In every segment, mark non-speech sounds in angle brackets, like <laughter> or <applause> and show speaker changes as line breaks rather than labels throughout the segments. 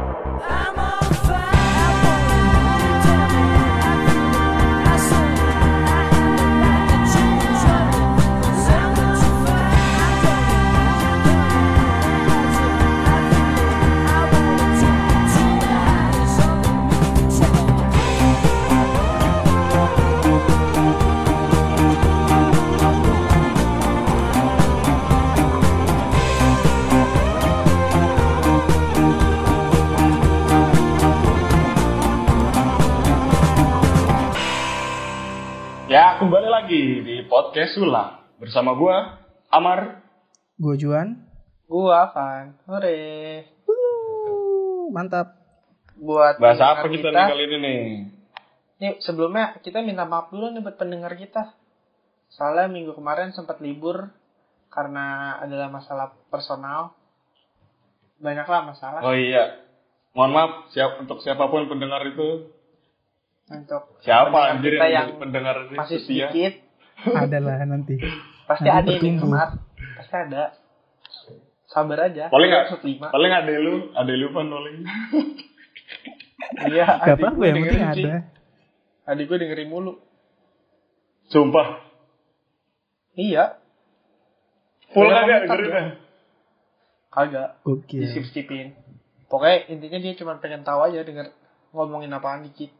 I'm
Sula bersama gua Amar.
Gue Juan.
Gua Van. Hore.
Wuh, mantap.
Buat
Bahasa apa
pendengar
kita nih kali ini nih?
Nih, sebelumnya kita minta maaf dulu nih buat pendengar kita. Soalnya minggu kemarin sempat libur karena adalah masalah personal. Banyaklah masalah
Oh iya. Mohon maaf siap untuk siapa pun pendengar itu.
untuk
Siapa
pendengar
anjir
kita
yang,
yang
pendengar ini
masih
setia?
sedikit.
Adalah nanti.
Pasti
Nanti
ada yang
bertumbuh.
dengar. Pasti ada. Sabar aja.
Paling nggak? Paling ada lu, ada lu pan paling.
Iya,
Gak
adik
apa-apa
gue
yang penting ada.
Adik gue dengerin mulu.
Sumpah.
Iya,
Full kagak dengerin
dia. kagak.
Oke.
Disip-sipin. Pokoknya intinya dia cuma pengen tahu aja denger ngomongin apaan dikit.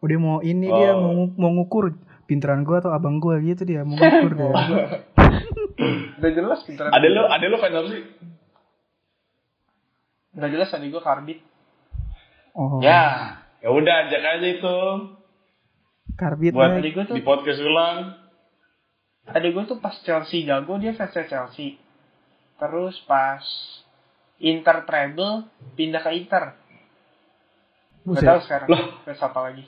Udah mau ini dia
Oh.
mau ngu- mau ngukur pinteran gue atau abang gue gitu dia mau ngukur dia.
Udah jelas pinteran.
Ada lu, ada lu fans apa sih?
Udah jelas adik gue karbit.
Oh.
Ya, ya udah ajak aja itu
Karbit
buat
naik.
Adik gue tuh,
di podcast ulang.
adik gue tuh pas Chelsea jago dia fansnya Chelsea. Terus pas Inter treble pindah ke Inter. Gak tahu sekarang
Loh.
fans apa lagi.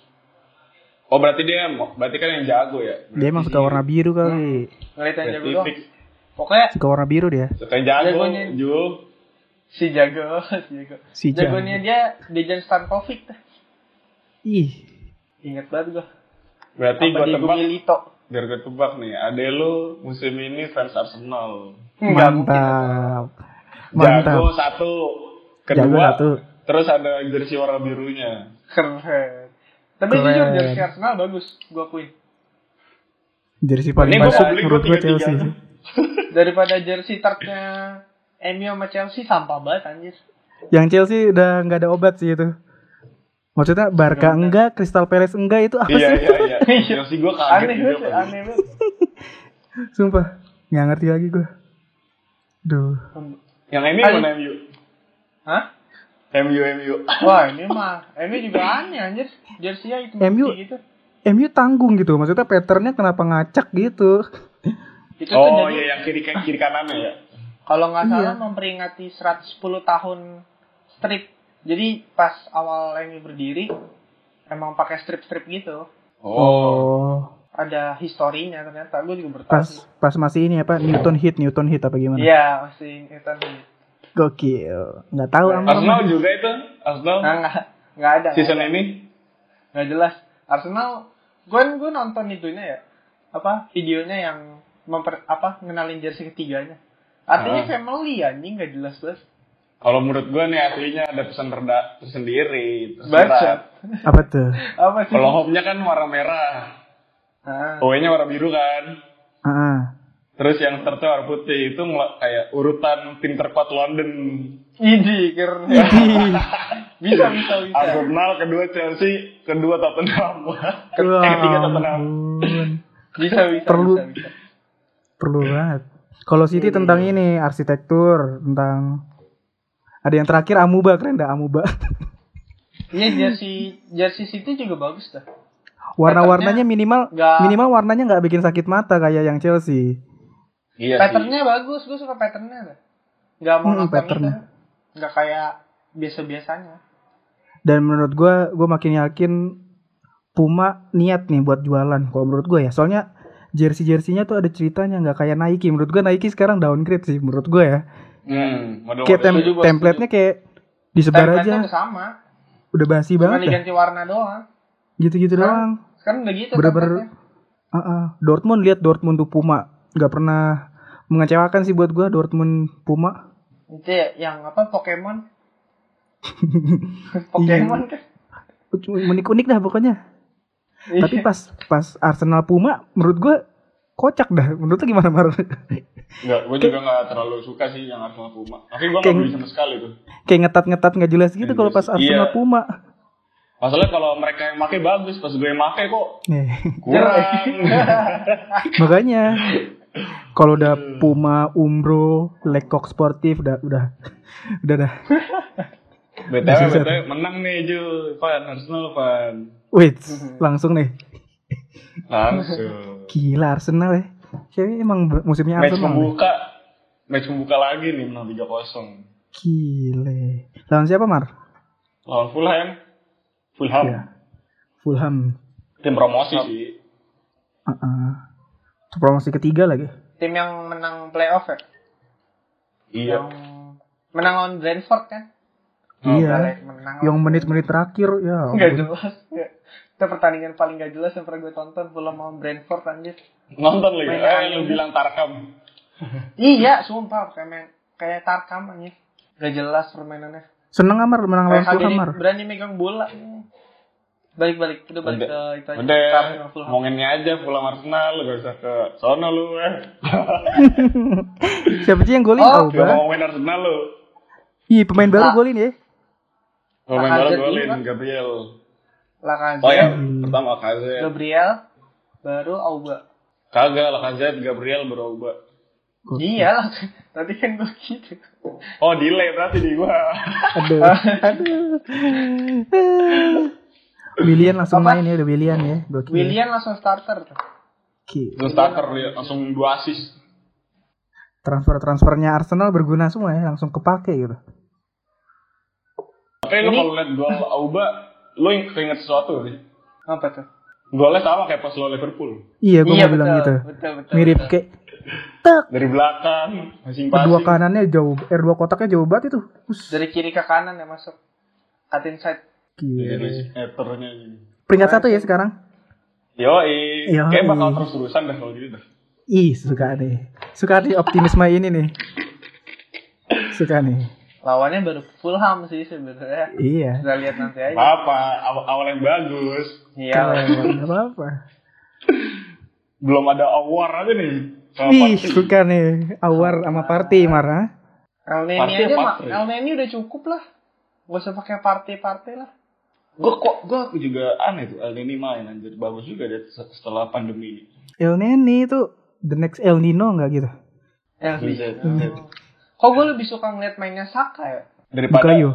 Oh berarti dia, berarti kan yang jago ya?
Dia emang suka warna biru kali.
Ngeliat yang jago
Berarti
doang.
fix.
Pokoknya
Suka warna biru dia.
Suka yang jago,
Jagonya-
Ju.
si jago, <laughs> si jago.
Si Jago.
Jagonya dia Dejan Stankovic. dah.
Ih.
Ingat banget gue.
Berarti
Apa
gua tebak,
Milito.
biar gue tebak nih, ade lu musim ini fans Arsenal.
Mungkin.
Mantap.
Jago
Mantap.
satu,
Jago
kedua,
satu.
terus ada jersey warna birunya.
Keren. Tapi jujur jersey Arsenal bagus, gue akuin.
Jersey paling
Ini
masuk menurut
gua
gue. Chelsea sih. <laughs>
Daripada jersey tartnya MU sama Chelsea sampah banget anjir.
Yang Chelsea udah nggak ada obat sih itu. Maksudnya Barca enggak, Crystal Palace enggak itu apa
iya,
sih?
iya, iya. <laughs> Jersey gue kaget
Aneh
juga.
banget, aneh banget. <laughs>
Sumpah, nggak ngerti lagi gue. Duh.
Yang ini
Ayo.
mana MU?
Hah?
MU, MU.
Wah ini mah, MU juga aneh anjir. Jersey-nya itu
MU
gitu.
MU tanggung gitu, maksudnya patternnya kenapa ngacak gitu?
Itu
Oh
jadi
iya, yang kiri kiri kanannya ya.
kalau nggak
Iya.
salah memperingati 110 tahun strip. Jadi pas awal MU berdiri emang pakai strip-strip gitu.
Oh.
Ada historinya ternyata. Gue juga bertahu.
Pas pas masih ini apa Newton hit, Newton hit apa gimana?
Iya, masih itu.
Gokil. Nggak tahu am
Arsenal juga itu, Arsenal
Nah, nggak nggak ada. nggak
season
ada.
ini.
nggak jelas Arsenal gue gue nonton itunya ya apa videonya yang memper apa ngenalin jersey ketiganya artinya
Ah.
family anjing nggak jelas bos
Kalau menurut gue nih aslinya ada pesan reda tersendiri,
baca
apa tuh? <laughs>
apa sih
Kalau home-nya kan warna merah,
ah.
away-nya warna biru kan.
Ah.
Terus yang warna putih itu kayak urutan tim terkuat London.
Idi keren <laughs> bisa bisa bisa
Arsenal, kedua Chelsea, kedua Tottenham. <laughs> eh,
wah,
ketiga Tottenham.
bisa bisa
Perlu-
bisa, bisa.
Perlu banget. Kalau City tentang ini arsitektur, tentang ada yang terakhir Amuba keren dah Amuba. <laughs>
iya jersey jersey City juga bagus dah
Warna-warnanya minimal
nggak-
minimal warnanya nggak bikin sakit mata kayak yang Chelsea.
Iya sih.
patternnya bagus gue suka patternnya nggak mau
Hmm, patternnya.
nggak kayak biasa biasanya
Dan menurut gua gua makin yakin Puma niat nih buat jualan kalau menurut gua ya. Soalnya jersey-jerseynya tuh ada ceritanya nggak kayak Nike. Menurut gua Nike sekarang downgrade sih menurut gua ya.
Hmm, model
Kayak tem- template-nya kayak disebar aja.
udah sama
Udah basi
cuma
banget dah.
diganti warna doang
Gitu-gitu doang.
Sekarang udah gitu
Bener-bener
template-nya.
Ah, ah. Dortmund lihat Dortmund tuh Puma nggak pernah mengecewakan sih buat gua Dortmund Puma.
Itu ya, yang apa Pokemon <laughs> Pokemon kan.
Unik-unik dah pokoknya.
Iya.
Tapi pas pas Arsenal Puma menurut gue kocak dah. Menurut lu gimana Mar?
Enggak, gue juga nggak terlalu suka sih yang Arsenal Puma. Tapi gue
Kayak-
beli sama sekali tuh.
Kayak ngetat-ngetat nggak jelas gitu kalau pas Arsenal
Iya.
Puma.
Masalahnya kalau mereka yang make bagus, pas gue yang make kok
Nih.
kurang. <laughs>
Makanya kalau udah Puma, Umbro, Lekok Sportif udah udah <laughs> udah dah.
BTW. BTW menang nih Ju, Van, Arsenal Van.
Wait, langsung nih.
Langsung.
Gila Arsenal ya. Kayaknya emang musimnya
match
Arsenal. nih.
pembuka, match pembuka lagi nih menang 3-0.
Gile. Lawan siapa Mar?
Lawan Fulham. Fulham.
Iya. Fulham.
Tim promosi sih.
Uh-uh. Itu promosi ketiga lagi.
Tim yang menang playoff ya.
Iya.
Yang menang lawan Brentford kan.
iya.
Balik menang.
Yang menit-menit terakhir ya.
Enggak
ampun.
jelas. Nggak. Itu pertandingan paling gak jelas yang pernah gue tonton Fulham lawan Brentford anjir.
Nonton lagi.
Main
Eh, lu bilang Tarkam. <laughs>
Iya, sumpah kayak main, kayak Tarkam anjir. Gak jelas permainannya.
Seneng Amar menang lawan Fulham Mar.
berani megang bola. Balik-balik, udah balik ke itu aja.
Udah,
Fulham.
ngomonginnya aja Fulham Arsenal, gak usah ke sono lu eh. <laughs>
Siapa sih yang golin?
Oh,
Gak
Auba.
mau ngomongin Arsenal lu.
Ih, pemain baru golin ya.
Kalau main bola
Lacazette
golin. Gabriel.
Lacazette,
Oh ya, pertama Lacazette.
Gabriel, baru Auba.
Kagak, Lacazette, Gabriel berubah.
Iya lah, <laughs> tadi kan gue gitu.
Oh, delay berarti di gua.
Aduh. <laughs> Aduh. Willian langsung
Apa?
main ya, udah Willian ya. Gokil.
William langsung starter tuh.
Gila.
Terus starter dia langsung dua assist.
Transfer-transfernya Arsenal berguna semua ya, langsung kepake gitu.
Tapi lu
Ini-
kalau liat gol Auba, lu yang keinget sesuatu sih.
Apa tuh?
Golnya sama kayak pas lo Liverpool.
Iya, gue
iya
mau bilang gitu.
betul, betul,
Mirip
betul.
kayak tek.
Dari belakang, masing-masing.
Kedua kanannya jauh, eh dua kotaknya jauh banget itu. Us,
Dari kiri ke kanan ya masuk. Cut inside.
Iya, gitu.
Peringkat satu ya sekarang.
Yoi,
Yoi.
kayak bakal terus-terusan dah kalau gitu dah.
Ih, suka nih. Suka nih optimisme ini nih. Suka nih.
Lawannya baru Fulham sih sebenarnya.
Iya.
Kita lihat nanti aja.
Apa, awal, awal yang bagus.
Iya.
Apa-apa.
Belum ada award aja nih. Sama
Ih, suka nih. Awar sama party marah.
El Neni
Party
aja? El Neni udah cukup lah. Gak usah pakai party-party lah.
Gue kok, gue juga aneh tuh, El Nini main anjir. Bagus juga dia setelah pandemi ini.
El Neni itu the next El Nino nggak gitu?
El
Bisa.
Neni. Kok gue lebih suka ngeliat mainnya Saka ya?
Daripada
Bukayo.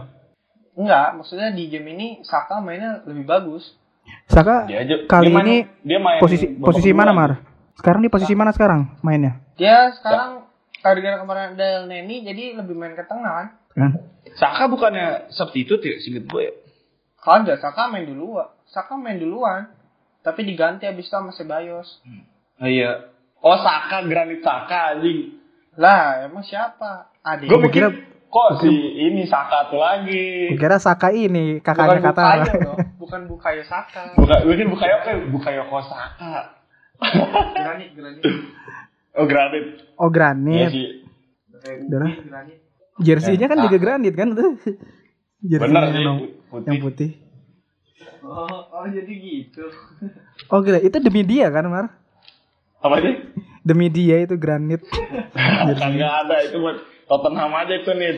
Enggak, maksudnya di game ini Saka mainnya lebih bagus.
Saka
dia aja
kali
dia main-
ini
dia main
posisi posisi mana
aja.
Mar? Sekarang di posisi mana sekarang mainnya?
Dia sekarang gara-gara kemarin ada El Neni jadi lebih main ke tengah kan?
Kan?
Saka bukannya substitute ya, singkat gue ya?
Kagak, Saka main duluan. Saka main duluan. Tapi diganti abis itu sama Sebayos.
Oh iya. Oh Saka, Granit Saka anjing.
Lah, emang siapa? Adik.
Gue mikir kok si ini Saka tuh lagi.
Kira Saka ini
bukan
kakaknya Katara.
Bukayo dong. Bukan Bukayo Saka.
Buka, mungkin Bukayo kayak Bukayo Saka.
Granit, Granit.
Oh Granit.
Oh
Iya
granit.
sih.
Udah lah.
Granit.
Jersey-nya kan
Ya,
juga granit kan tuh. <laughs>
Bener sih. Putih.
yang putih.
Oh, oh jadi gitu.
Oh gila, itu demi dia kan Mar?
Apa sih?
Demi dia itu granit. <laughs>
Kagak ada itu buat Tottenham aja itu nih.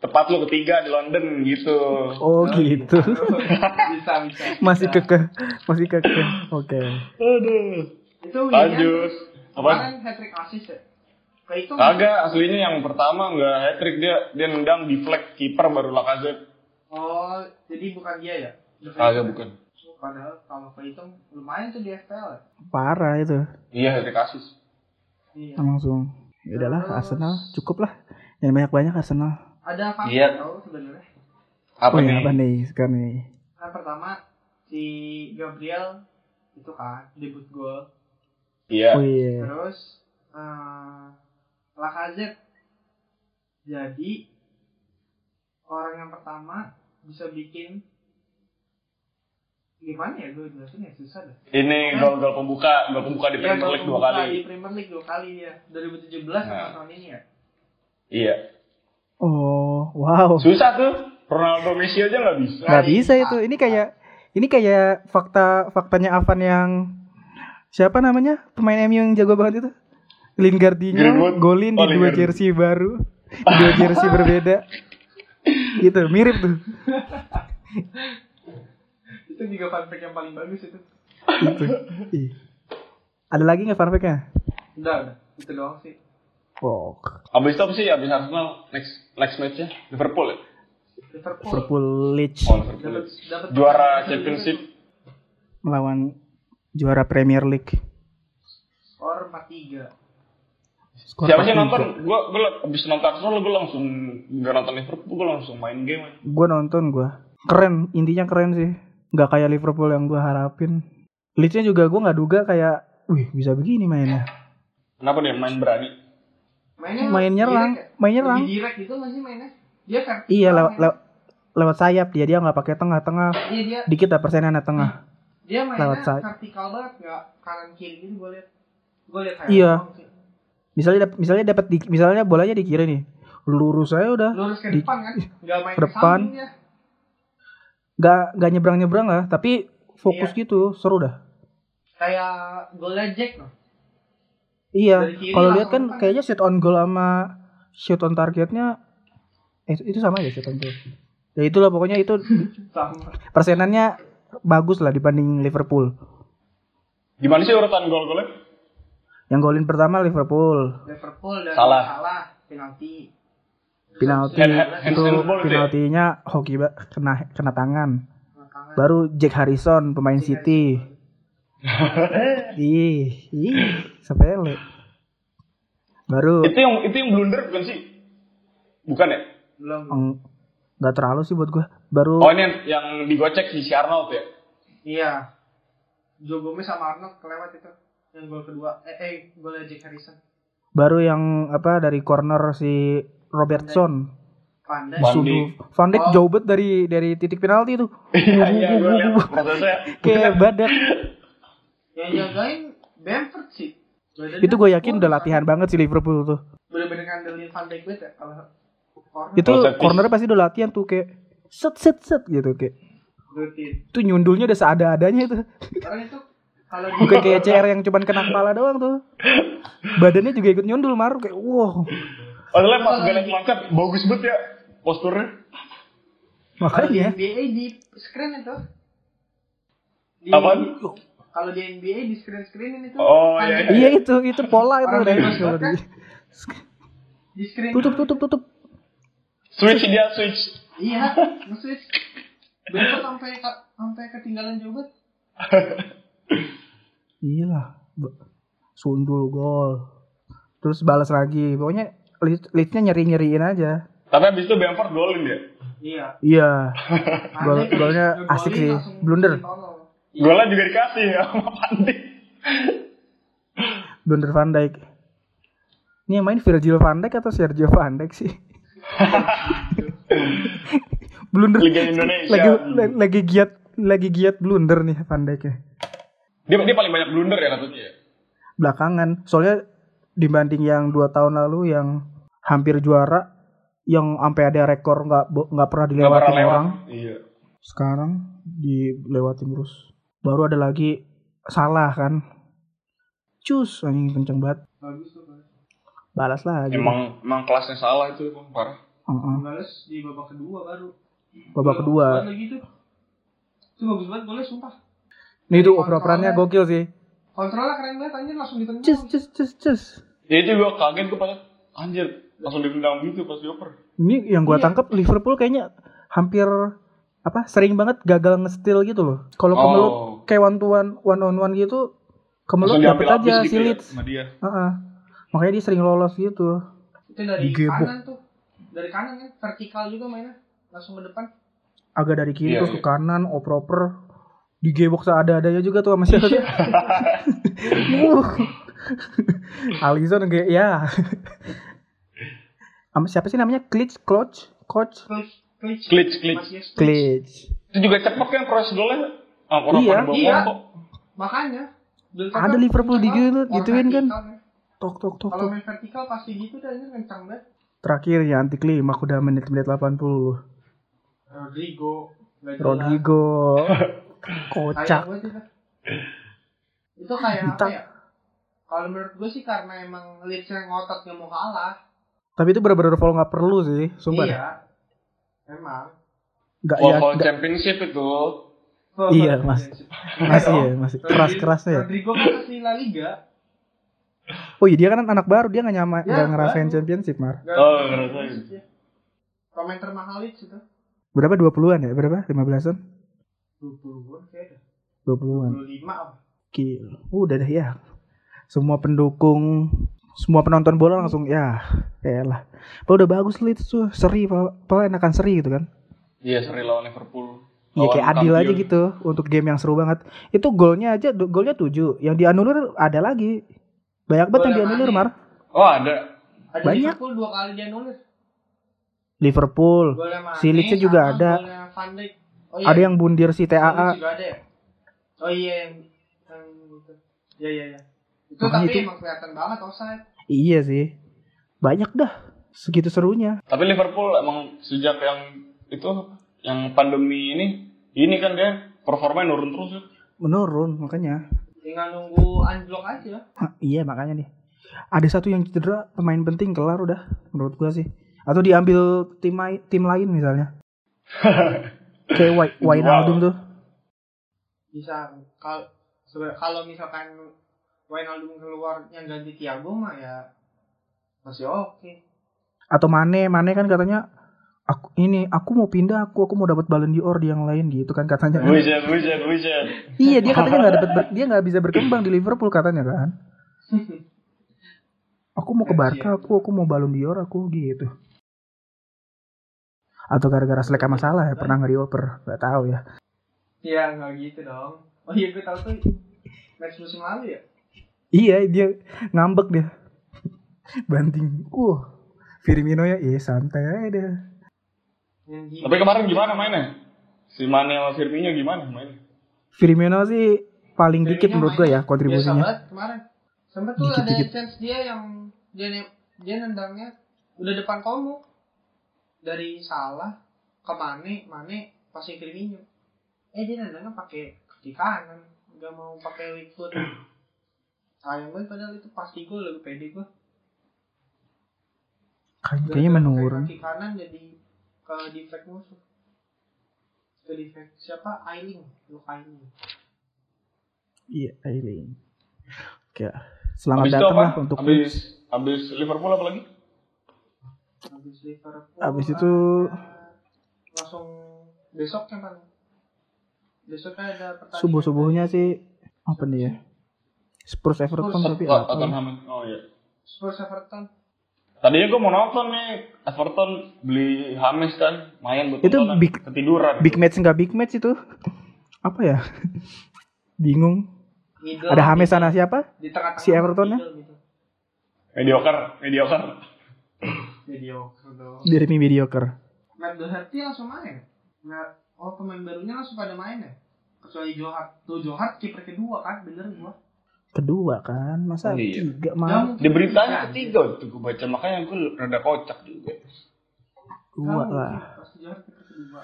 Tepat lu ketiga di London gitu.
Oh gitu. <laughs>
bisa, bisa.
Masih kekeh, masih kekeh. Oke.
Aduh.
Itu
Lanjut. Apa?
Kemarin hat-trick assist ya? Kayak itu
Kagak, aslinya yang pertama nggak hat trick dia dia nendang di flag kiper baru Lacazette.
Oh, jadi bukan dia ya?
Kagak bukan.
Padahal kalau kehitung lumayan tuh di FPL ya?
Parah itu.
Iya hat trick assist.
Iya.
Langsung. Ya udahlah Arsenal cukup lah. Jangan banyak-banyak Arsenal.
Ada fakta
Iya.
tau sebenarnya.
Apa
oh,
nih?
ya, apa nih sekarang nih?
Kan pertama si Gabriel itu kan debut gol.
Iya.
Oh iya.
Terus eh Lacazette jadi orang yang pertama bisa bikin gimana ya gue jelasin ya susah deh.
Ini gol-gol pembuka, gol pembuka di
Ya,
Premier
gol
League dua kali.
Di Premier League dua kali ya. 2017 sama
Nah.
tahun ini ya.
Iya.
Oh, wow.
Susah tuh. Ronaldo Messi aja nggak bisa.
nggak bisa itu ini kayak ini kayak fakta faktanya Avan yang siapa namanya pemain MU yang jago banget itu Lingardinho
Greenwood.
golin di
Oh,
dua
Lingard.
jersey baru di dua jersey berbeda <laughs> gitu mirip tuh
Itu juga fun fact yang paling bagus itu.
itu Ih. ada lagi nggak fun fact-nya?
Udah, udah. Itu doang sih.
Oh,
Abis itu apa sih? Abis Arsenal next next matchnya Liverpool ya?
Liverpool.
Liverpool Leeds
Oh, Liverpool. Juara Championship.
melawan juara Premier League
skor 4-3.
Skor
Siapa sih
4-3.
nonton? Gua gua abis nonton Arsenal gua langsung nggak nonton Liverpool, gua langsung main game.
gue nonton gue keren intinya keren sih nggak kayak Liverpool yang gue harapin Leedsnya juga gue nggak duga kayak wih bisa begini mainnya
Kenapa dia main berani?
Mainnya
main nyerang
direct ya?
main nyerang
Lebih direct gitu nggak sih mainnya? Dia vertikal.
iya lewat
mainnya.
lewat lewat sayap dia dia nggak pakai tengah-tengah
Iya dia
dikit lah persenannya tengah
dia mainnya
Lewat sayap.
vertikal banget nggak kanan kiri gitu gue liat. Gue liat kayak
Iya.
doang.
Misalnya dap- misalnya dapat di misalnya bolanya di kiri nih lurus saya udah
Lurus ke
Di-
depan kan? Nggak main
ke depan. nggak nggak nyebrang nyebrang lah tapi fokus
Iya.
gitu seru dah
Kayak golnya Jack loh.
iya kalau lihat kan
depan.
kayaknya shoot on goal sama shoot on targetnya eh, itu sama ya shoot on goal ya itulah pokoknya itu <laughs> persenannya bagus lah dibanding Liverpool.
Gimana sih urutan gol-golnya?
Yang golin pertama Liverpool,
Liverpool dan
Salah.
salah penalti.
penalti itu
ya?
penaltinya hoki ba- kena kena tangan.
Tangan.
Baru Jack Harrison pemain City. Ih, ih, sepele. Baru
itu yang itu yang blunder bukan sih? Bukan ya?
Belum.
eng- nggak terlalu sih buat gua. Baru
Oh ini yang, yang digocek si si Arnold ya?
Iya. Joe Gomez sama Arnold kelewat itu. Yang gol kedua. Eh, eh golnya Jack Harrison.
baru yang apa dari corner si Robertson.
Pandai.
Van. Dijk.
Van Dijk
Oh.
jauh banget dari dari titik penalti tuh. <laughs>
Iya iya gue lihat prosesnya.
Kayak badak.
Yang jagain Bamford sih. Badannya
Itu gue yakin udah
kan.
latihan banget sih Liverpool tuh.
Bener-bener ngandelin Van Dijk banget ya. Kalau corner
Itu cornernya pasti udah latihan tuh kayak set set set gitu kayak.
rutin.
Itu nyundulnya udah seada-adanya itu.
Karena itu kalau
Bukan kayak CR yang cuman kena kepala doang tuh. Badannya juga ikut nyundul maru kayak wow.
Padahal pas liat loncat bagus banget ya posturnya.
kalau di
Makanya
NBA di screen itu. Di,
Apaan?
Kalau di NBA di screen screenin itu.
Oh, iya,
iya itu itu pola itu
Orang
dari kalau
banget,
di-
Di screen.
tutup tutup tutup.
Switch dia switch.
Iya, nge-switch. Bamford sampai sampai ketinggalan jauh <laughs> banget.
Iya Sundul gol. Terus balas lagi. Pokoknya Leeds-nya nyeri-nyeriin aja.
Tapi abis itu Bamford golin dia.
Iya.
Iya. <laughs> Gol- golnya asik sih. Blunder.
ditolong.
Golnya juga dikasih sama Pandi. <laughs>
Blunder Van Dijk. Ini yang main Virgil van Dijk atau Sergio van Dijk sih? <laughs> blunder
Liga Indonesia.
lagi la- lagi giat lagi giat blunder nih Van Dijk ya.
Dia dia paling banyak blunder ya katanya. ya?
Belakangan soalnya dibanding yang dua tahun lalu yang hampir juara yang sampai ada rekor nggak nggak pernah dilewatin
pernah lewat.
orang
Iya.
sekarang dilewatin terus baru ada lagi salah kan cus anjing kenceng banget
Bagus
balas lagi
Emang emang kelasnya salah itu emang parah.
Heeh.
Balas di babak kedua baru.
babak kedua
lagi tuh. Itu bagus banget golnya sumpah.
Nih itu
Kontrolnya-
oper-operannya gokil sih.
Kontrolnya keren banget anjir langsung ditendang.
Cus cus cus cus.
Ya itu gua kaget gua pada anjir langsung ditendang gitu pas dioper.
Ini yang gua
Iya.
tangkap Liverpool kayaknya hampir apa sering banget gagal nge-steal gitu loh. Kalau
Oh.
kemelut kayak one to one one on one gitu kemelut
diambil
aja si
gitu ya
Leeds.
sama dia.
Heeh. Makanya dia sering lolos gitu.
Itu dari
Digebok.
kanan tuh. Dari kanan kan vertikal juga mainnya. Langsung ke depan.
Agak dari kiri
Iya,
terus ke
iya.
kanan oper-oper digebok seada-adanya juga tuh sama siapa sih? Uh. <laughs> Alisson kayak ya. Sama siapa sih namanya? Klitsch, Coach, Coach,
Klitsch, klitsch.
Klitsch. Itu juga cepet kan proses golnya. Ah, orang
Iya,
iya. Makanya.
Ada Liverpool tuh,
orang
gituin kan.
kan.
Tok tok tok
Kalau
tok.
main vertikal pasti gitu dah ini kencang banget.
Terakhir ya anti klimaks udah menit-menit 80.
Rodrigo.
Rodrigo <laughs> kocak.
itu. Kayak apa ya? Kalau menurut gue sih karena emang Leeds-nya ngotot nggak mau kalah.
Tapi itu bener-bener follow nggak perlu sih, sumpah.
Iya. Emang.
Nggak ya, nggak-
Championship itu.
Iya, Mas. masih ya, masih keras kerasnya ya.
Rodrigo kan masih La Liga.
Oh iya dia kan anak baru, dia nggak nyama,
Ya,
nggak ngerasain
baru.
championship mar.
Nggak-
Oh, ngerasain.
Pemain termahal Leeds itu.
Berapa 20-an ya? Berapa? 15-an?
20 kayaknya.
20-an.
25 apa?
Gila. Udah deh ya. Semua pendukung, semua penonton bola langsung ya, ya lah. Pak udah bagus Leeds tuh, seri. Pak enakan seri gitu kan.
Iya, seri lawan Liverpool.
Ya
Lawan
kayak adil aja
kampiun.
gitu untuk game yang seru banget. Itu golnya aja golnya 7, yang dianulir ada lagi. Banyak banget yang dianulir? Mar.
Oh, ada.
Ada
Banyak.
Liverpool dua kali dia nulis.
Liverpool. Si Leeds-nya juga ada.
golnya Van Dijk. Oh,
Ada yang bundir si TAA.
juga ada ya? Oh iya yang itu. Iya iya iya. Itu
Makanya
tapi
itu-
emang kelihatan banget offside.
Iya sih. Banyak dah. Segitu serunya.
Tapi Liverpool emang sejak yang itu yang pandemi ini ini kan dia performanya nurun terus ya.
Menurun makanya.
Tinggal nunggu anjlok aja.
Hah, iya makanya nih. Ada satu yang cedera pemain penting kelar udah menurut gua sih. Atau diambil tim tim lain misalnya. <laughs> Kayak Wai- Wijnaldum tuh.
Bisa kalau kalau misalkan Wijnaldum keluar yang ganti Thiago mah ya masih oke.
Atau Mane, Mane kan katanya aku ini aku mau pindah aku aku mau dapat Ballon d'Or di yang lain gitu kan katanya. kan.
Buset, buset, buset.
iya dia katanya nggak dapat dia nggak bisa berkembang di Liverpool katanya kan. <laughs> Aku mau ke Barca, aku aku mau Ballon d'Or aku gitu. Atau gara-gara selek masalah ya pernah nggak dioper nggak tahu ya.
Iya nggak gitu dong. Oh iya gue tahu tuh match musim lalu ya.
Iya dia ngambek dia banting. Uh Firmino ya iya santai aja deh.
Tapi kemarin gimana mainnya? Si Mane sama Firmino gimana mainnya?
Firmino sih paling dikit
Firmino
menurut gue ya kontribusinya.
banget kemarin. Sempet tuh
Dikit-dikit.
ada chance dia yang dia dia nendangnya udah depan komo. Dari salah ke Mane, Mane passing Firmino. Eh dia nendangnya pakai kaki kanan, nggak mau pakai weak foot. Sayang banget padahal itu pasti gol lebih pede gua.
Kayaknya menurun.
Kaki kanan jadi ke defect musuh. Ke defect siapa? Ailing, lu Ailing.
Iya, Ailing. Oke. Selamat
Abis
datang lah untuk
Abis, abis Liverpool apa lagi?
Habis Liverpool.
Habis itu-
ada- langsung besok paling. Besoknya ada pertandingan.
Subuh-subuhnya sih apa nih ya? Spurs Everton
Spurs,
tapi
Oh,
apa?
Tottenham. Oh iya.
Spurs Everton.
Tadinya gue mau nonton nih Everton beli Hames kan, main buat
Itu
tontonan.
big-
ketiduran.
Big match nggak big match itu? Apa ya? <laughs> Bingung.
Middle,
Ada Hames
middle.
sana siapa?
Di tengah-tengah.
si Everton-nya?
gitu.
Mediocre, mediocre.
Mediocre dong.
Jeremy mediocre.
Matt Doherty langsung main. Nggak, oh pemain barunya langsung pada main ya? Kecuali Johart. Tuh Johart kiper kedua kan, bener gua.
Kedua kan, masa
Iya.
tiga mah?
Di beritanya
bisa.
ketiga tuh gue baca makanya gue rada kocak juga.
Dua lah.
mungkin, Pasti Johart kiper kedua.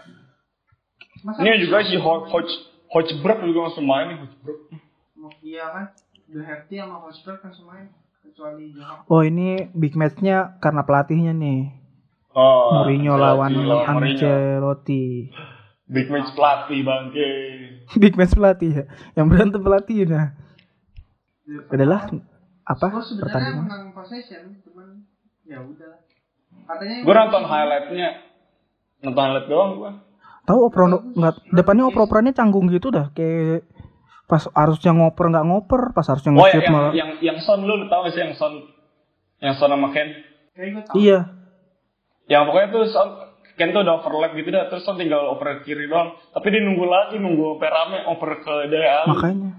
Masa
Ini juga si Ho- Hodge Hodgeberg juga langsung main nih Hodgeberg.
Iya kan? Doherty sama Hosberg langsung main. Kecuali.
Oh ini big matchnya karena pelatihnya nih.
Oh,
Mourinho lawan. Ancelotti.
Big match pelatih bangke. <laughs>
Big match pelatih ya. Yang berantem pelatihnya. Adalah apa
Spurs sebenarnya
pertandingan?
menang possession, cuman ya udah. Katanya
Gue nonton highlightnya, nonton highlight doang gue.
Tahu operan nggak depannya oper-operannya canggung gitu dah kayak pas harusnya ngoper nggak ngoper, pas harusnya
Oh ya,
nge-shoot
yang,
malah.
yang yang Son lu tau gak sih yang Son yang Son sama Ken?
Iya,
Yang pokoknya tuh Son Ken tuh udah overlap gitu dah, terus Son tinggal oper ke kiri doang. Tapi dia nunggu lagi, nunggu Perame oper ke Dele Alli.
makanya.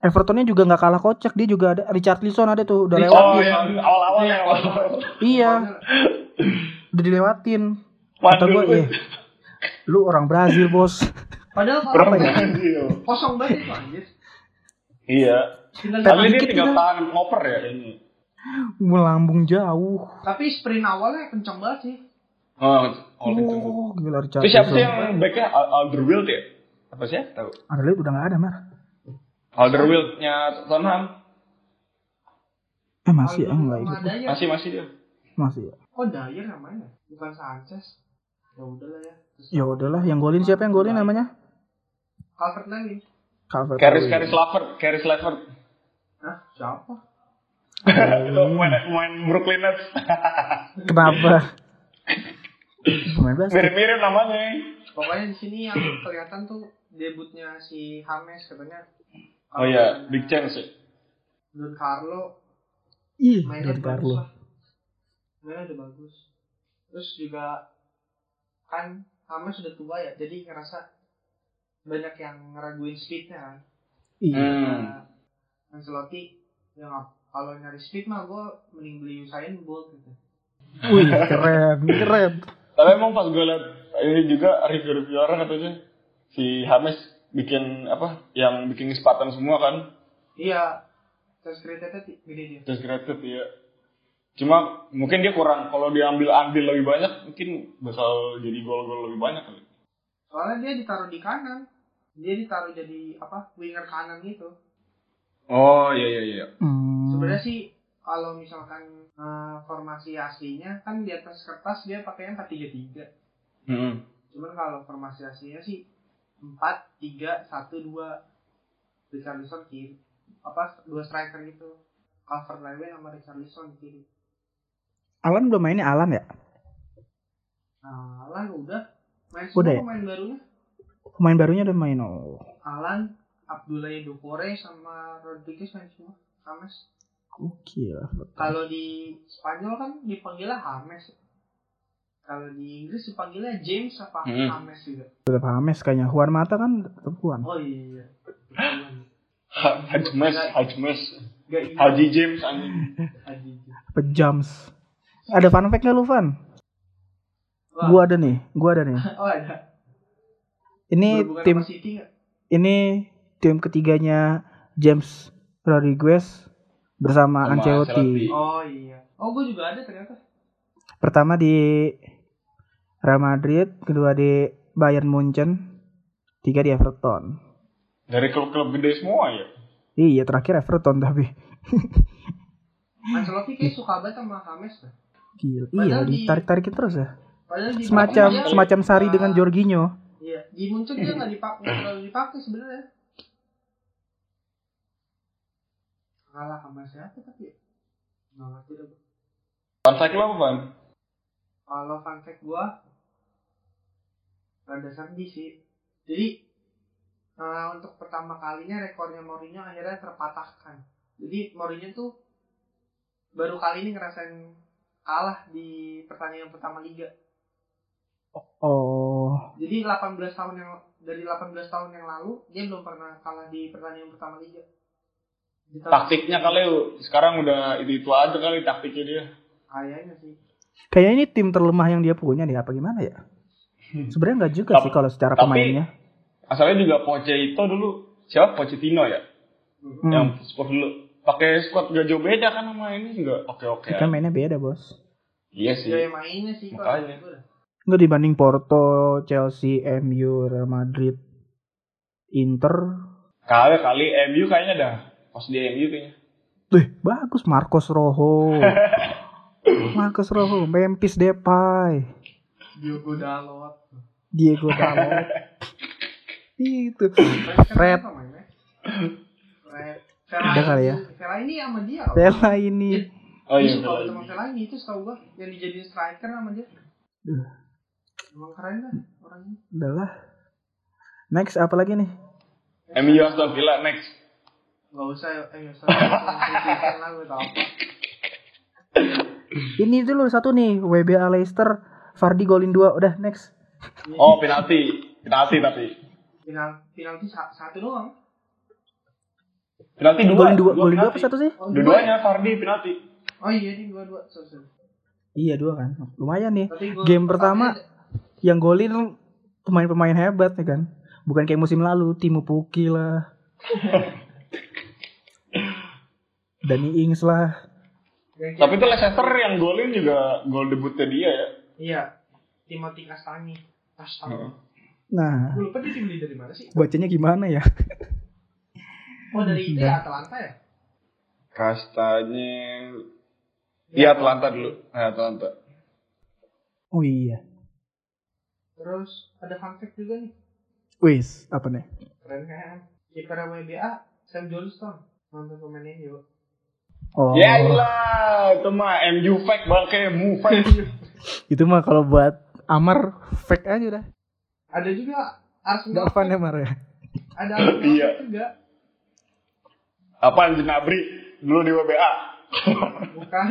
Evertonnya juga nggak kalah kocak, dia juga ada Richard Lisson ada tuh udah
Oh,
lewat.
Oh yang awal-awal ya, awal
Iya, <laughs> udah dilewatin. Kata gue, eh, lu orang Brazil bos. <laughs>
Padahal kalau
Berapa
ya?
ya?
kosong banget itu anjir.
Iya. Tapi dia
dikit
tinggal
kita.
tahan ngoper ya ini.
Melambung jauh.
Tapi sprint awalnya kencang banget sih.
Oh, oh.
Oh, gila
Itu siapa sih yang backnya Al- Alderweireld ya? Apa sih? Tahu.
Adelaide udah nggak ada, Mar.
Alderweireld-nya Tottenham.
Eh masih, eh
Aldo
enggak ikut.
Masih masih dia.
Masih ya.
Oh Dyer namanya, bukan Sanchez. Ya udahlah ya.
Ya udahlah, yang golin siapa yang golin namanya?
Calvert Lewin.
Calvert.
Caris
Lewin.
Caris Lavert, Caris Lavert.
Hah? Siapa?
Itu <laughs> main main Brooklyn Nets. <laughs>
Kenapa?
Mirip-mirip namanya.
Pokoknya di sini yang kelihatan tuh debutnya si James katanya.
Oh iya, big chance ya.
Don Carlo
Ih,
mainnya
dari
bagus
Carlo.
Mainnya udah bagus. Terus juga kan James sudah tua ya, jadi ngerasa banyak yang ngeraguin speednya kan.
Iya.
Hmm.
Nah, Ancelotti ya nggak- kalau nyari speed mah gue mending beli Usain Bolt gitu.
Wih, keren, keren.
Tapi emang pas gue liat ini juga review-review orang katanya si Hames bikin apa yang bikin kesempatan semua kan
Iya, terus kreatifnya ti- gede dia.
terus kreatif ya cuma mungkin dia kurang kalau diambil andil lebih banyak mungkin bakal jadi gol-gol lebih banyak kali
Soalnya dia ditaruh di kanan, dia ditaruh jadi apa winger kanan gitu.
oh iya iya iya
Hmm.
Sebenarnya sih kalau misalkan eh, formasi aslinya kan di atas kertas dia pakainya 4-3-3.
hmm.
Cuman kalau formasi aslinya sih 4-3-1-2. Richarlison kiri. Apa dua striker gitu. Calvert Lewin sama Richarlison kiri.
Alan belum mainnya Alan ya?
Nah, Alan udah main
Udah
semua
ya?
pemain barunya.
Pemain barunya udah main oh.
Alan, Abdullah Dokore sama Rodriguez main semua. James.
Gokil.
Kalau di Spanyol kan dipanggilnya James. Kalau di Inggris dipanggilnya James apa
Hmm.
James juga.
Tetap Hames kayaknya. Juan Mata kan tetap Juan.
Oh iya.
Ha- Haji Mes Haji Mes
Gak iya.
Haji James
Haji.
Apa Jams? Ada fun fact nggak lu, Van?
Wah.
Gua ada nih, gua ada nih. <laughs>
Oh ada.
Ini
Berhubungan
tim ini tim ketiganya James Rodriguez bersama
Sama
Ancelotti.
Oh iya. Oh gue juga ada ternyata.
Pertama di Real Madrid, kedua di Bayern Munchen, tiga di Everton.
dari klub-klub gede semua ya
Iya, terakhir Everton tapi. <laughs>
Ancelotti kayak suka banget sama James dah.
Gila. Iya, ditarik-tarikin terus ya. Semacam semacam Sari dengan Jorginho.
Iya, di Munchen dia nggak dipakai, nggak terlalu dipakai sebenarnya. Kalah sama siapa tapi? ya? Nggak ngerti dah. gua.
fun fact lo apa Van?
Kalau fun fact gua rada sedih sih. Jadi eh, untuk pertama kalinya rekornya Mourinho akhirnya terpatahkan. Jadi Mourinho tuh baru kali ini ngerasain kalah di pertandingan pertama liga.
Oh,
Jadi 18 tahun yang dari 18 tahun yang lalu dia belum pernah kalah di pertandingan pertama liga. Di
taktiknya kali sekarang udah itu itu aja kali taktiknya dia
Kayaknya sih.
kayaknya ini tim terlemah yang dia punya deh. Apa gimana ya? Sebenarnya nggak juga
Tapi-
sih kalau secara
tapi-
pemainnya.
asalnya juga Pochettino dulu siapa Pochettino ya
Hmm.
yang squad dulu pakai squad gak jauh beda kan sama ini nggak oke oke
Kan mainnya beda bos.
iya sih
Gaya mainnya sih kalau
Makanya.
gua.
Nggak dibanding Porto, Chelsea, MU, Real Madrid, Inter.
kali kali MU kayaknya dah pas di MU kayaknya
Wih, bagus Marcos Rojo. <laughs> Marcos Rojo, Memphis Depay,
Diogo Dalot.
Diego Dalot. <laughs> Itu. Fred.
Fred.
Udah kali ya.
Vela ini sama dia.
Bella ini.
oh iya
sama Vela ini itu setahu gua yang dijadiin striker sama dia. Emang keren dah orangnya.
Udahlah. Next apa lagi nih?
MU Aston Villa next
Gak usah, eh lah gue tau apa.
Ini dulu satu nih, WBA Leicester, Fardi golin dua, udah next.
oh penalti penalti tapi
Final, penalti sa- satu doang.
penalti dua
Golin dua, golin dua apa satu sih?
Oh,
dua-duanya Fardi penalti
Oh iya, dua-dua. Sorry, sorry.
Iya dua kan, lumayan nih. Game pertama yang golin pemain-pemain hebat ya kan. Bukan kayak musim lalu, Timo Puki lah. <laughs> Dani Ings lah.
Tapi itu Leicester yang golin juga gol debutnya dia ya
Iya. Timothy Kastani. Kastani.
Heeh.
Nah,
Gue lupa dia dibeli dari mana sih?
bacanya gimana ya? <laughs>
Oh dari itu ya Atalanta ya?
Kastanya Iya Atlanta dulu. Nah, Atlanta.
Oh iya.
Terus ada fun fact juga nih.
Wis, apa nih?
Keren kan? Kiper WBA Sam Johnston mantan pemain MU.
Oh.
Ya ilah, itu mah MU fake bangke, mu fake. <laughs>
Itu mah kalau buat Amar fake aja udah.
Ada juga Arsenal.
Gak fun ya Mar ya.
Ada Arsenal <laughs>
Iya.
juga.
Apaan Jenabri dulu di WBA?
Bukan.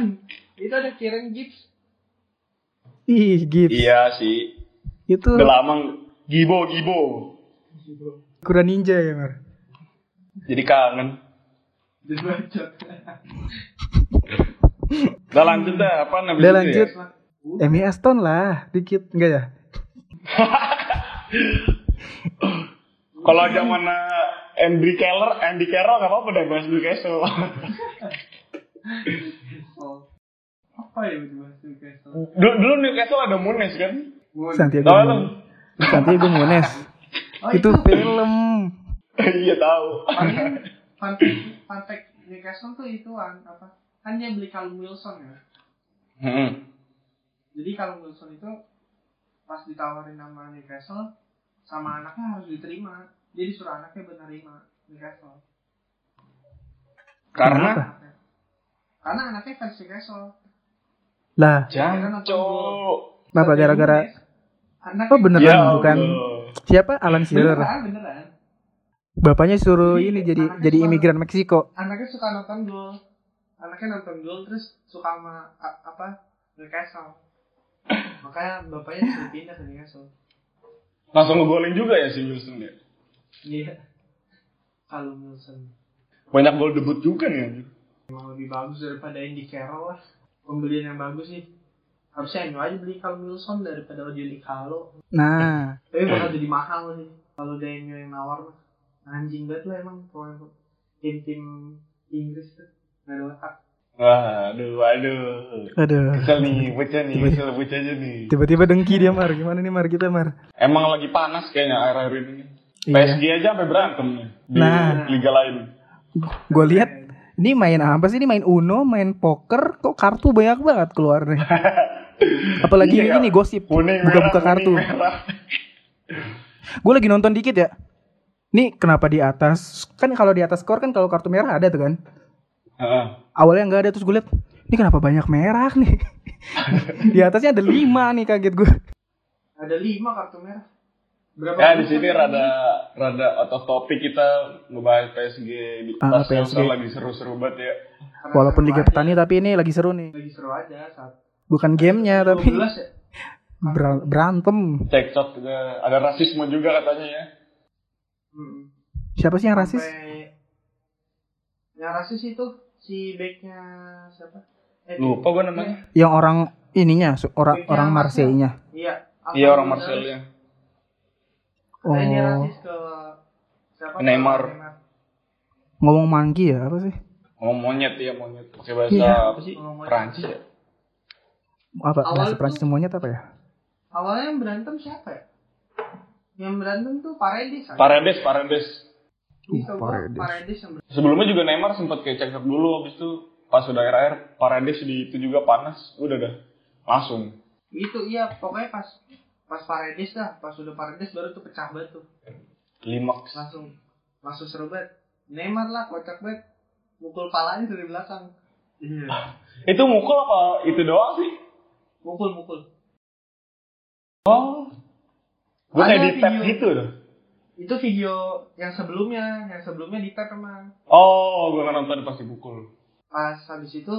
Itu ada Kieran Gibbs.
Ih, Gibbs.
iya sih.
Itu
Udah lama Gibo Gibo.
kurang ninja ya Mar.
Jadi kangen. Udah lanjut dah, apa namanya?
Udah lanjut. Emi Aston lah, dikit enggak ya? <laughs>
Kalau zaman Andy Keller, Andy Carroll gak apa-apa deh bahas Newcastle. <laughs>
Oh. Apa ya dibahas Newcastle?
dulu, dulu Newcastle ada Munes kan?
Santiago? Munes. Santiago Munes. <laughs>
Oh,
itu film.
iya tahu.
Fun fact Newcastle tuh itu kan apa? Kan dia beli Callum Wilson ya.
Hmm.
Jadi Callum Wilson itu pas ditawarin nama Newcastle sama anaknya harus diterima. Dia disuruh anaknya buat nerima Newcastle.
Karena
Anaknya. Karena anaknya fans Newcastle.
Lah,
Janco.
kenapa gara-gara
Anaknya
Oh, beneran.
Ya
bukan.
Allah.
siapa Alan Shearer?
Beneran, beneran.
Bapaknya suruh
Jadi,
ini jadi jadi
suka-
imigran Meksiko.
Anaknya suka nonton gol. Anaknya nonton gol terus suka sama a- apa? Newcastle. <coughs> Makanya bapaknya disuruh pindah ke Newcastle.
Langsung ngegolin juga ya si Wilson ya.
Iya. Kalau Wilson
Banyak gol debut juga nih anjir.
emang lebih bagus daripada Andy Carroll lah. Pembelian yang bagus sih. Harusnya MU aja beli Callum Wilson daripada Odion Ikalo.
Nah,
Tapi bakal jadi mahal sih. Kalau ada MU yang nawar mah. Anjing banget lah emang pemain tim-tim Inggris tuh. Gak ada letak.
Wah, aduh, aduh.
aduh.
Kesel nih, bocah nih, kesel bocah aja nih.
Tiba-tiba dengki dia Mar. Gimana nih Mar kita Mar?
Emang lagi panas kayaknya akhir-akhir ini.
Iya.
PSG aja sampai berantem nih di
Nah.
liga lain.
Gue lihat ini main apa sih? Ini main Uno, main poker, kok kartu banyak banget keluar nih. <laughs> Apalagi
Iya,
ini gosip buka-buka kartu. Gue lagi nonton dikit ya. Nih kenapa di atas? Kan kalau di atas skor kan kalau kartu merah ada tuh kan.
Heeh.
Awalnya nggak ada terus gue liat. Ini kenapa banyak merah nih? <laughs> di atasnya ada lima nih kaget gue.
Ada lima kartu merah. Berapa
Ya di sini rada rada out of topic kita ngebahas PSG di
Ah,
pas
PSG.
Lagi seru-seru banget ya.
Walaupun Liga
aja.
Petani tapi ini lagi seru nih.
lagi seru aja saat
Bukan gamenya tapi
12 ya. <laughs>
ber- berantem.
Cekcok juga ada rasisme juga katanya ya.
Hmm.
Siapa sih yang rasis?
Sampai- Yang rasis itu si backnya siapa? Eh,
Lupa gue namanya.
Yang orang ininya orang orang
Marcel.
Marseille-nya.
Iya.
Iya orang.
Katanya dia
Oh.
rasis ke siapa?
Neymar.
Ngomong mangki ya apa sih?
Oh monyet ya monyet. Pakai bahasa
Iya.
apa sih?
Oh, monyet.
Perancis ya.
Apa
Awal
bahasa Prancis semuanya apa ya?
Awalnya yang berantem siapa ya? Yang berantem tuh Paredes.
Paredes, Paredes.
Itu gua,
Paredes.
Paredes yang berantem.
Sebelumnya juga Neymar sempat kayak cekcok dulu habis itu pas udah akhir-akhir Paredes di itu juga panas. Udah dah. Langsung.
Itu iya, pokoknya pas pas Paredes dah, pas udah Paredes baru tuh pecah banget tuh.
Klimaks.
Langsung langsung seru banget. Neymar lah kocak banget. Mukul palanya dari belakang. Iya.
Itu mukul apa itu doang sih?
Mukul mukul.
Oh. Gue kayak
Ada
di tap
video.
gitu dah.
Itu video yang sebelumnya, yang sebelumnya di tap emang.
Oh, gue nggak nonton pasti pukul.
Pas habis itu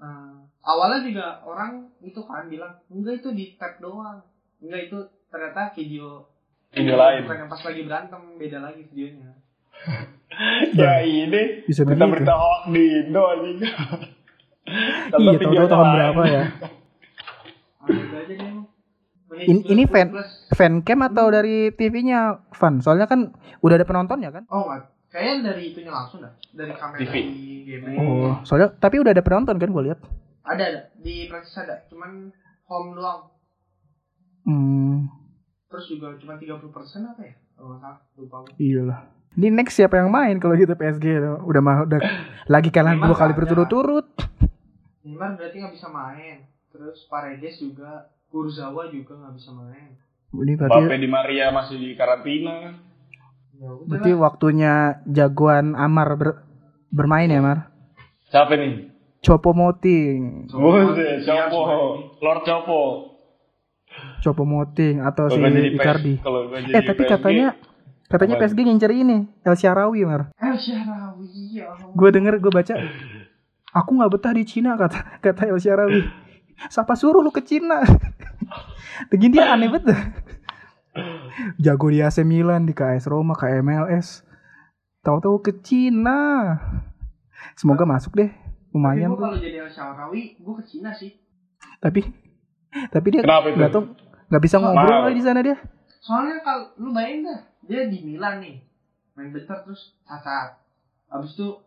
eh, awalnya juga orang itu kan bilang enggak itu di tap doang. Enggak itu ternyata video
Video lain.
bukan yang pas lagi berantem beda lagi videonya. <laughs>
ya ini
Bisa
berita berita hoax di Indo anjing.
Iya, tahun berapa ya? <laughs>
Ada aja deh emang. Menit
Ini, ini
90
fan fan cam atau dari TV-nya Fan? Soalnya kan udah ada penontonnya kan?
Oh. Kayaknya dari itunya langsung dah. Dari kamera
TV.
di game.
Oh, soalnya tapi udah ada penonton kan gue lihat.
Ada ada. Di Prancis ada. Cuman home doang.
Hmm,
Terus juga cuma 30% apa ya? Kalau nggak salah, lupa gue.
iyalah. Ini next siapa yang main kalau gitu PSG udah mah udah <coughs> lagi kalah dua kali berturut-turut.
Neymar berarti nggak bisa main. Terus Paredes juga, Kurzawa juga nggak bisa main.
Ini berarti
di Maria masih di karantina.
Ya udah
berarti
lah.
waktunya jagoan Amar ber- bermain ya, Mar?
Siapa nih?
Chopo Moting,
Buset,
Iya,
Copo. Lord Copo.
Chopo Moting atau si
jadi PS
Icardi.
Jadi
Eh tapi
PSG,
katanya katanya? PSG ngincer ini El Syarawi, Mar.
El Syarawi, ya.
Gue denger gue baca aku nggak betah di Cina kata kata El Syarawi. Siapa suruh lu ke Cina? <laughs> Begini dia aneh banget. dah. Jago di AC Milan, di KS Roma, KMLS. Tahu-tahu ke Cina. Semoga masuk deh.
Tapi
Lumayan
gue
tuh.
kalau jadi El Syarawi, gue ke Cina sih.
Tapi tapi dia nggak tahu nggak bisa ngobrol kali di sana dia.
Soalnya kalau lu bayangin dah, dia di Milan nih, main bentar terus cacat. Abis itu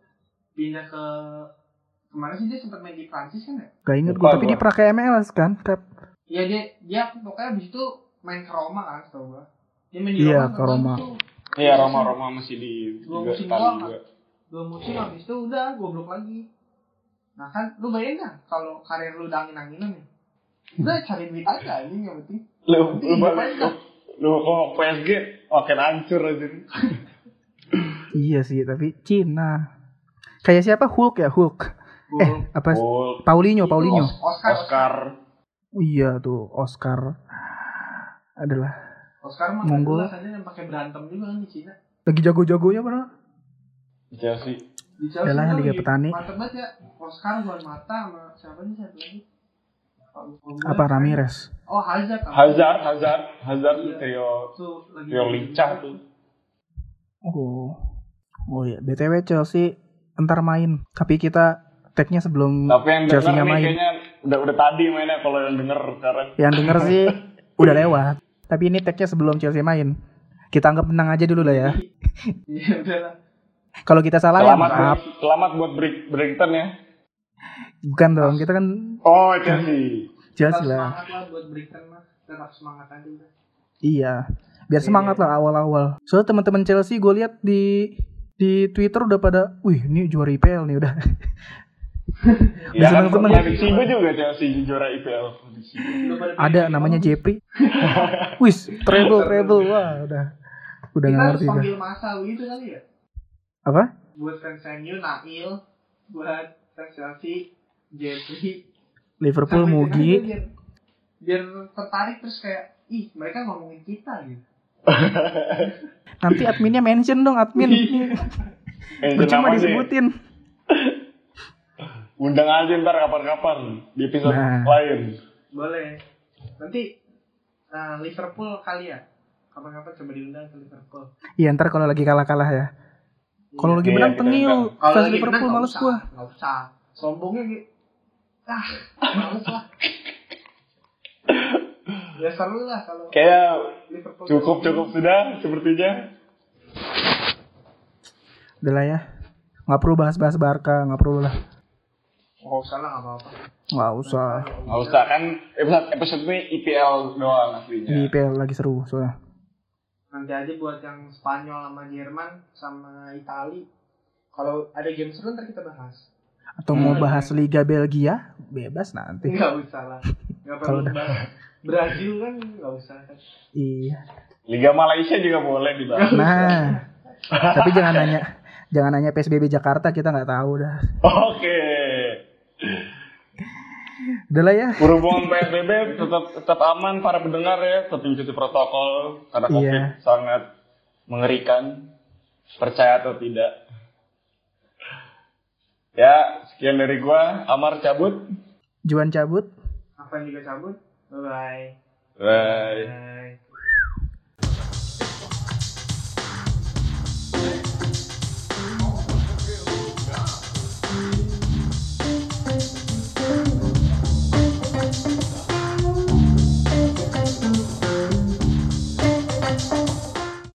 pindah ke ke mana sih dia sempat main di Prancis kan ya?
Gak inget gue, tapi
gua.
dia pernah ke MLS kan? Ke-
Iya dia dia pokoknya abis itu main ke Roma kan setahu gua. Dia main di
Iya,
Roma.
ke
terus
Roma.
Iya Roma Roma masih di
Dua
juga
musim doang,
juga.
Dua musim abis itu udah goblok lagi. Nah kan lu bayangin dah kalau karir lu udah angin-anginan nih. Udah cari duit aja ini yang penting.
Lu lu
Iya,
balik
Pak.
lu kok PSG makin hancur aja.
Iya sih, tapi Cina. Kayak siapa Hulk ya Hulk? Eh apa?
Gol,
Paulinho, Paulinho.
Os- Oscar, Oscar.
Oscar.
Iya tuh Oscar adalah
Oscar mah yang pakai berantem juga kan di Cina.
lagi jago-jagonya padahal.
Chelsea.
Di Chelsea
Yalah,
kan
Liga Petani.
Mantep banget ya. Oscar, Juan Mata sama siapa nih satu lagi?
Apa Ramirez?
Oh Hazard. apa?
Hazard, Hazard, Hazard
Iya.
trio
Tuh lagi
trio lincah tuh.
Oh. Oh iya, BTW Chelsea entar main. Tapi kita tag-nya sebelum
Tapi yang denger
Chelsea-nya main.
kayaknya udah udah tadi mainnya kalau yang denger sekarang.
Yang denger sih <laughs> udah lewat. Tapi ini tag-nya sebelum Chelsea main. Kita anggap menang aja dulu lah ya.
Iya udah lah.
Kalau kita salah ya
Selamat
maaf.
buat, selamat buat Brick, Brighton ya.
Bukan dong, kita kan
Oh Chelsea.
Chelsea lah.
semangat lah buat Brighton mah. Tetap semangat aja udah.
Iya. Biar semangat lah awal-awal. Soalnya teman-teman Chelsea gue lihat di di Twitter udah pada, wih ini juara IPL nih udah. <laughs>
Ya kan prediksi gue juga Chelsea juara IPL. Gue.
Ada namanya. Jeffrey. <laughs> Wis, treble treble wah udah. Udah
Kita
ngerti dah.
panggil masa gitu kali ya.
Apa?
Buat fans MU, Nail. Buat fans Chelsea, Jeffrey.
Liverpool
Sampai
Mugi.
Biar, biar tertarik terus kayak, ih mereka ngomongin kita gitu.
Nanti adminnya mention dong admin. <laughs> Percuma
namanya.
disebutin.
Undang aja ntar kapan-kapan di episode
Nah.
lain.
Boleh. Nanti nah, Liverpool kali ya. Kapan-kapan coba diundang ke Liverpool.
Iya ntar kalau lagi kalah-kalah ya. Kalau lagi
Iya,
menang tengil.
Kalau
Liverpool
menang, nggak
males
usah,
gua.
Nggak usah. Sombongnya gitu. Ah, <laughs> males lah. ya seru lah kalau
Kayak cukup cukup sudah sepertinya.
Udah lah ya. Nggak perlu bahas-bahas Barca, nggak perlu lah.
Nggak usah lah, nggak apa-apa.
Nggak usah.
Nggak usah kan episode episode ini IPL doang aslinya.
Ini IPL lagi seru soalnya.
Nanti aja buat yang Spanyol sama Jerman sama Itali. Kalau ada game seru ntar kita bahas.
Atau mau bahas Liga Belgia, bebas nanti.
Nggak usah lah. Nggak
Kalau
perlu bahas. Brazil kan nggak usah kan.
Iya.
Liga Malaysia juga boleh dibahas.
Nah, tapi jangan nanya, jangan nanya PSBB Jakarta kita nggak tahu dah. <laughs>
Oke.
Udah lah ya.
Berhubung PSBB tetap tetap aman para pendengar ya, tetap mengikuti protokol karena
Iya.
COVID sangat mengerikan. Percaya atau tidak. Ya, sekian dari gua. Amar cabut.
Juan cabut.
Apa yang juga cabut? Bye bye.
Bye.
Bye.